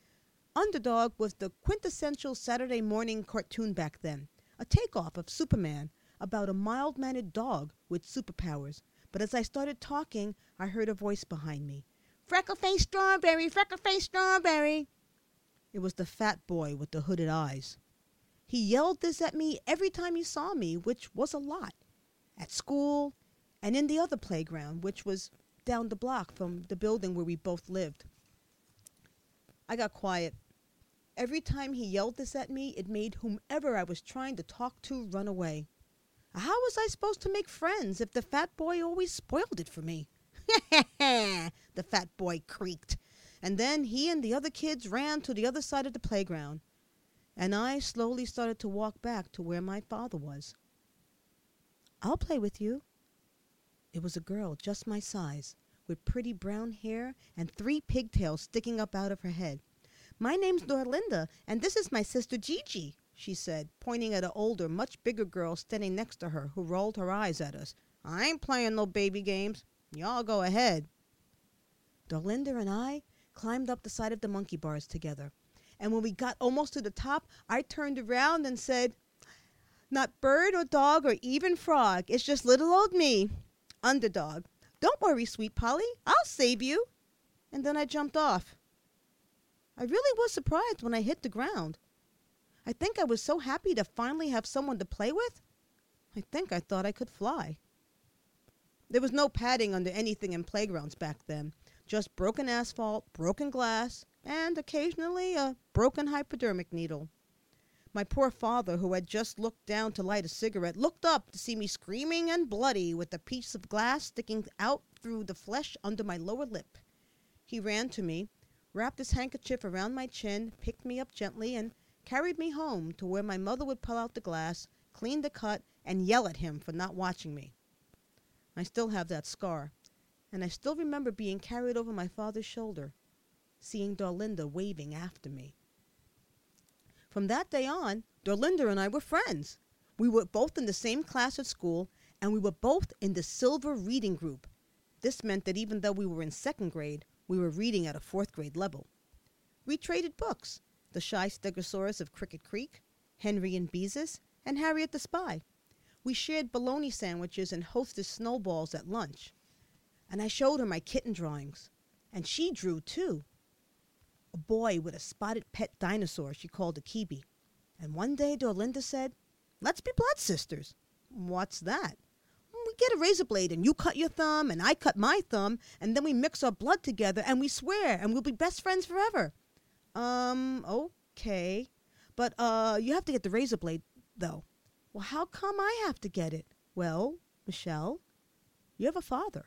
Speaker 1: Underdog was the quintessential Saturday morning cartoon back then, a takeoff of Superman about a mild mannered dog with superpowers. But as I started talking, I heard a voice behind me Freckle faced strawberry, freckle faced strawberry. It was the fat boy with the hooded eyes. He yelled this at me every time he saw me, which was a lot. At school and in the other playground, which was down the block from the building where we both lived. I got quiet. Every time he yelled this at me, it made whomever I was trying to talk to run away. How was I supposed to make friends if the fat boy always spoiled it for me? the fat boy creaked. And then he and the other kids ran to the other side of the playground. And I slowly started to walk back to where my father was. I'll play with you. It was a girl just my size, with pretty brown hair and three pigtails sticking up out of her head. My name's Dorlinda, and this is my sister Gigi, she said, pointing at an older, much bigger girl standing next to her who rolled her eyes at us. I ain't playing no baby games. Y'all go ahead. Dorlinda and I climbed up the side of the monkey bars together. And when we got almost to the top, I turned around and said, Not bird or dog or even frog. It's just little old me, underdog. Don't worry, sweet Polly. I'll save you. And then I jumped off. I really was surprised when I hit the ground. I think I was so happy to finally have someone to play with. I think I thought I could fly. There was no padding under anything in playgrounds back then, just broken asphalt, broken glass, and occasionally a broken hypodermic needle. My poor father, who had just looked down to light a cigarette, looked up to see me screaming and bloody with a piece of glass sticking out through the flesh under my lower lip. He ran to me, wrapped his handkerchief around my chin, picked me up gently, and carried me home to where my mother would pull out the glass, clean the cut, and yell at him for not watching me. I still have that scar, and I still remember being carried over my father's shoulder, seeing Dorlinda waving after me. From that day on, Dorlinda and I were friends. We were both in the same class at school, and we were both in the Silver Reading Group. This meant that even though we were in second grade, we were reading at a fourth grade level. We traded books The Shy Stegosaurus of Cricket Creek, Henry and Beezus, and Harriet the Spy. We shared bologna sandwiches and hostess snowballs at lunch. And I showed her my kitten drawings. And she drew too. A boy with a spotted pet dinosaur she called a kibi. And one day Dorlinda said, Let's be blood sisters. What's that? Mm, we get a razor blade and you cut your thumb and I cut my thumb and then we mix our blood together and we swear and we'll be best friends forever. Um, okay. But uh you have to get the razor blade though. Well, how come I have to get it? Well, Michelle, you have a father.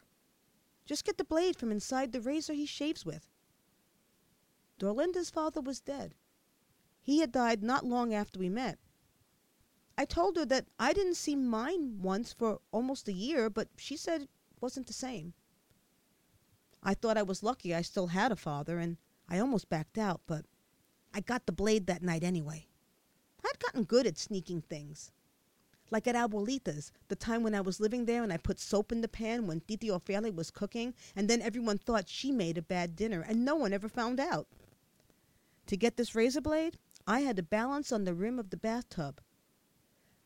Speaker 1: Just get the blade from inside the razor he shaves with. Dorlinda's father was dead. He had died not long after we met. I told her that I didn't see mine once for almost a year, but she said it wasn't the same. I thought I was lucky I still had a father, and I almost backed out, but I got the blade that night anyway. I'd gotten good at sneaking things. Like at Abuelita's, the time when I was living there and I put soap in the pan when Titi Ofelia was cooking, and then everyone thought she made a bad dinner, and no one ever found out. To get this razor blade, I had to balance on the rim of the bathtub.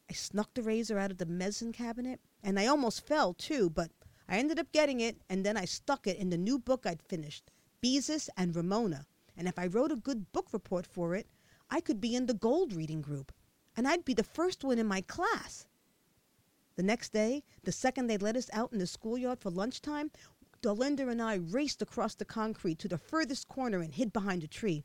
Speaker 1: I snuck the razor out of the medicine cabinet, and I almost fell too, but I ended up getting it, and then I stuck it in the new book I'd finished, Beezus and Ramona. And if I wrote a good book report for it, I could be in the gold reading group, and I'd be the first one in my class. The next day, the second they let us out in the schoolyard for lunchtime, Dorlinda and I raced across the concrete to the furthest corner and hid behind a tree.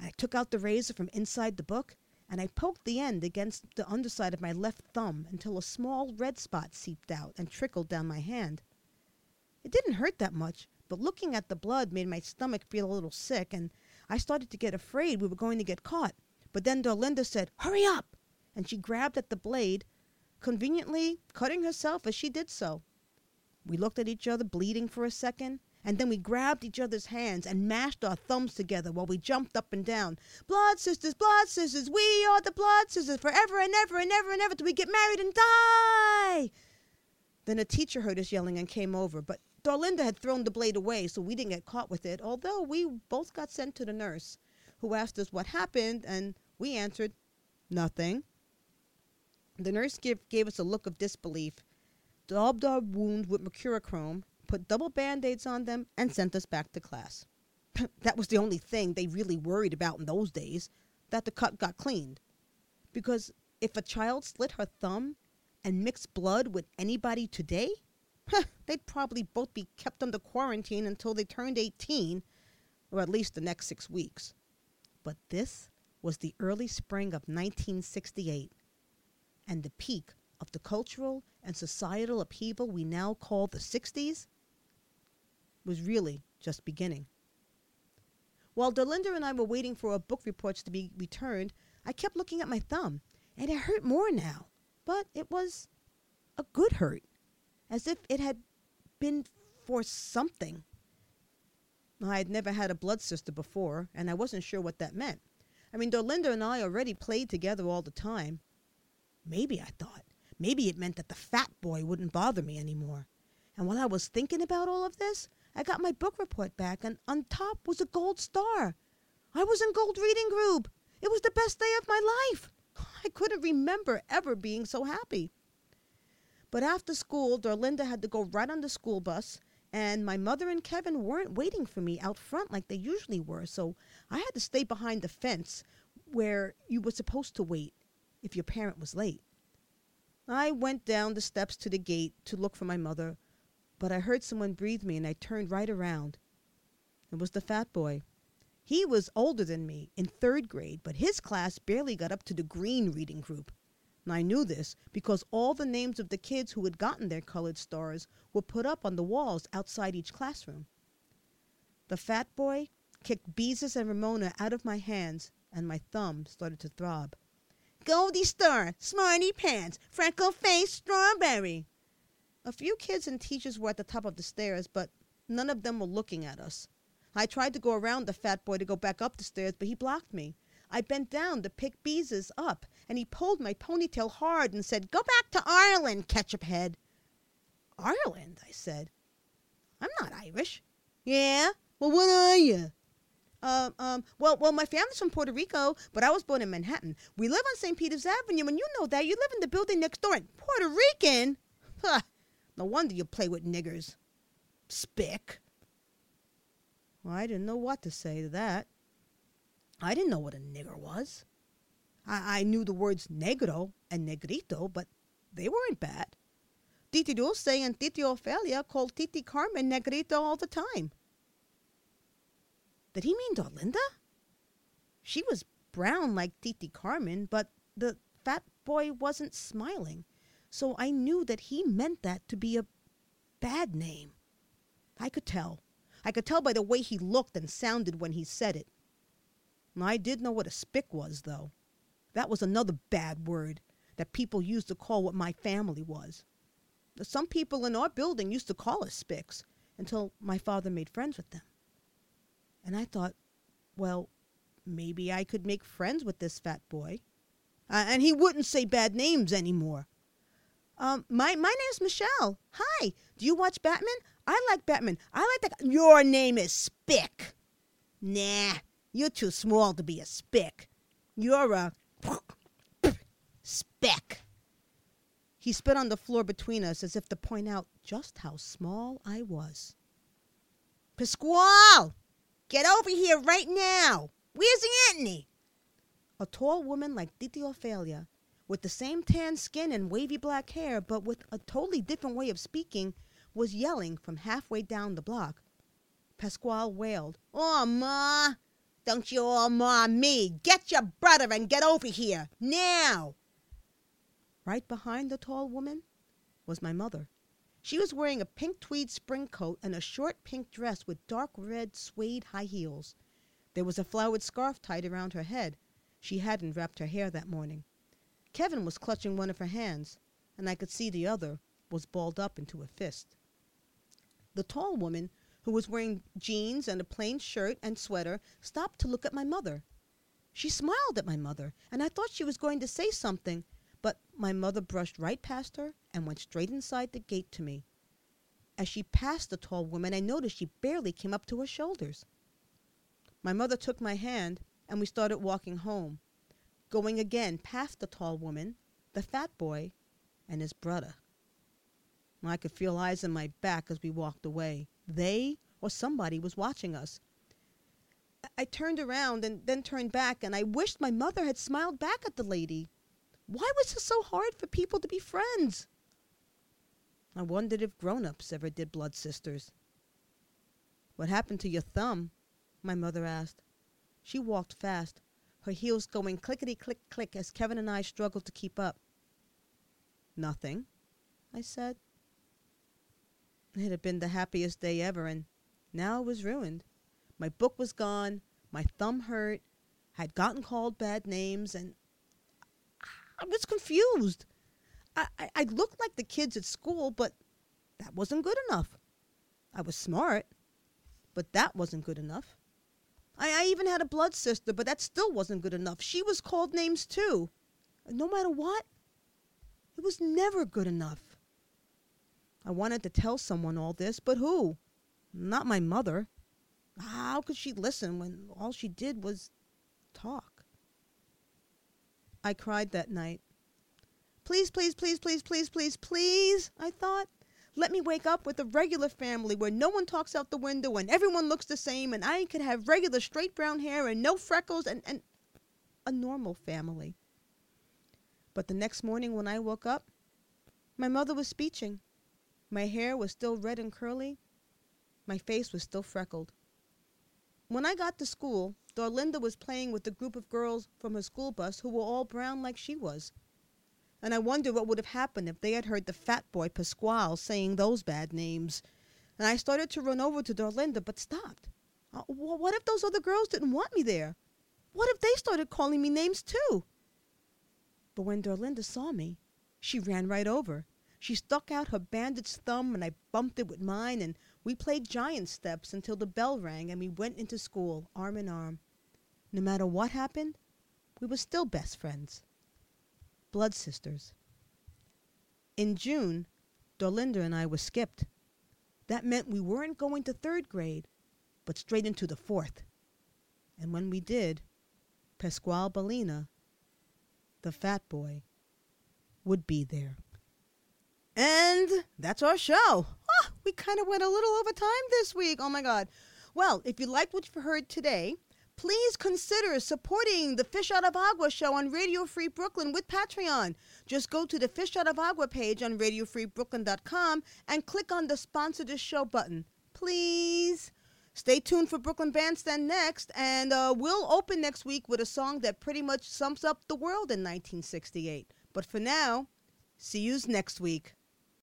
Speaker 1: I took out the razor from inside the book, and I poked the end against the underside of my left thumb until a small red spot seeped out and trickled down my hand. It didn't hurt that much, but looking at the blood made my stomach feel a little sick, and I started to get afraid we were going to get caught. But then Dorlinda said, Hurry up! And she grabbed at the blade, conveniently cutting herself as she did so. We looked at each other, bleeding for a second, and then we grabbed each other's hands and mashed our thumbs together while we jumped up and down. Blood sisters, blood sisters, we are the blood sisters forever and ever and ever and ever till we get married and die. Then a teacher heard us yelling and came over, but Dorlinda had thrown the blade away, so we didn't get caught with it, although we both got sent to the nurse, who asked us what happened, and we answered, nothing. The nurse give, gave us a look of disbelief, daubed our wound with mercurochrome, put double band-aids on them, and sent us back to class. that was the only thing they really worried about in those days, that the cut got cleaned. Because if a child slit her thumb and mixed blood with anybody today, they'd probably both be kept under quarantine until they turned 18, or at least the next six weeks. But this was the early spring of 1968, and the peak of the cultural and societal upheaval we now call the 60s was really just beginning. While Dorlinda and I were waiting for our book reports to be returned, I kept looking at my thumb, and it hurt more now. But it was a good hurt, as if it had been for something. I had never had a blood sister before, and I wasn't sure what that meant. I mean, Dorlinda and I already played together all the time. Maybe, I thought, maybe it meant that the fat boy wouldn't bother me anymore. And while I was thinking about all of this, I got my book report back, and on top was a gold star. I was in gold reading group. It was the best day of my life. I couldn't remember ever being so happy. But after school, Dorlinda had to go right on the school bus, and my mother and Kevin weren't waiting for me out front like they usually were, so I had to stay behind the fence where you were supposed to wait if your parent was late. I went down the steps to the gate to look for my mother, but I heard someone breathe me and I turned right around. It was the fat boy. He was older than me, in third grade, but his class barely got up to the green reading group. And I knew this because all the names of the kids who had gotten their colored stars were put up on the walls outside each classroom. The fat boy kicked Beezus and Ramona out of my hands, and my thumb started to throb. Goldie Star, Smarty Pants, Freckle Face Strawberry. A few kids and teachers were at the top of the stairs, but none of them were looking at us. I tried to go around the fat boy to go back up the stairs, but he blocked me. I bent down to pick Beezus up, and he pulled my ponytail hard and said, Go back to Ireland, ketchup head. Ireland, I said. I'm not Irish. Yeah? Well, what are you? Um, um, well, well, my family's from Puerto Rico, but I was born in Manhattan. We live on St. Peter's Avenue, and you know that. You live in the building next door. And Puerto Rican? Huh. No wonder you play with niggers. Spick. Well, I didn't know what to say to that. I didn't know what a nigger was. I, I knew the words negro and negrito, but they weren't bad. Titi Dulce and Titi Ofelia called Titi Carmen negrito all the time. Did he mean Dorlinda? She was brown like Titi Carmen, but the fat boy wasn't smiling, so I knew that he meant that to be a bad name. I could tell. I could tell by the way he looked and sounded when he said it. I did know what a spick was, though. That was another bad word that people used to call what my family was. Some people in our building used to call us spicks until my father made friends with them. And I thought, well, maybe I could make friends with this fat boy. Uh, and he wouldn't say bad names anymore. Um, my my name's Michelle. Hi. Do you watch Batman? I like Batman. I like that. Your name is Spick. Nah, you're too small to be a Spick. You're a speck. He spit on the floor between us as if to point out just how small I was. Pasquale, get over here right now. Where's Anthony? A tall woman like Titi Ofelia, with the same tan skin and wavy black hair, but with a totally different way of speaking, was yelling from halfway down the block. Pasquale wailed, Oh, Ma! Don't you all ma me! Get your brother and get over here! Now! Right behind the tall woman was my mother. She was wearing a pink tweed spring coat and a short pink dress with dark red suede high heels. There was a flowered scarf tied around her head. She hadn't wrapped her hair that morning. Kevin was clutching one of her hands, and I could see the other was balled up into a fist. The tall woman, who was wearing jeans and a plain shirt and sweater, stopped to look at my mother. She smiled at my mother, and I thought she was going to say something, my mother brushed right past her and went straight inside the gate to me. As she passed the tall woman, I noticed she barely came up to her shoulders. My mother took my hand, and we started walking home, going again past the tall woman, the fat boy, and his brother. I could feel eyes on my back as we walked away. They or somebody was watching us. I- turned around and then turned back, and I wished my mother had smiled back at the lady. Why was it so hard for people to be friends? I wondered if grown ups ever did blood sisters. What happened to your thumb? My mother asked. She walked fast, her heels going clickety click click as Kevin and I struggled to keep up. Nothing, I said. It had been the happiest day ever, and now it was ruined. My book was gone, my thumb hurt, I'd gotten called bad names, and I was confused. I, I, I looked like the kids at school, but that wasn't good enough. I was smart, but that wasn't good enough. I, I even had a blood sister, but that still wasn't good enough. She was called names too. No matter what, it was never good enough. I wanted to tell someone all this, but who? Not my mother. How could she listen when all she did was talk? I cried that night. Please, please, please, please, please, please, please, I thought. Let me wake up with a regular family where no one talks out the window and everyone looks the same and I could have regular straight brown hair and no freckles and, and a normal family. But the next morning when I woke up, my mother was speeching. My hair was still red and curly. My face was still freckled. When I got to school, Dorlinda was playing with a group of girls from her school bus who were all brown like she was. And I wondered what would have happened if they had heard the fat boy Pasquale saying those bad names. And I started to run over to Dorlinda, but stopped. Uh, what if those other girls didn't want me there? What if they started calling me names too? But when Dorlinda saw me, she ran right over. She stuck out her bandaged thumb, and I bumped it with mine, and we played giant steps until the bell rang and we went into school arm in arm. No matter what happened, we were still best friends. Blood sisters. In June, Dorlinda and I were skipped. That meant we weren't going to third grade, but straight into the fourth. And when we did, Pasquale Bellina, the fat boy, would be there. And that's our show. We kind of went a little over time this week. Oh my God. Well, if you liked what you heard today, please consider supporting the Fish Out of Agua show on Radio Free Brooklyn with Patreon. Just go to the Fish Out of Agua page on RadioFreeBrooklyn.com and click on the Sponsor This Show button. Please. Stay tuned for Brooklyn Bandstand next, and uh, we'll open next week with a song that pretty much sums up the world in 1968. But for now, see yous next week.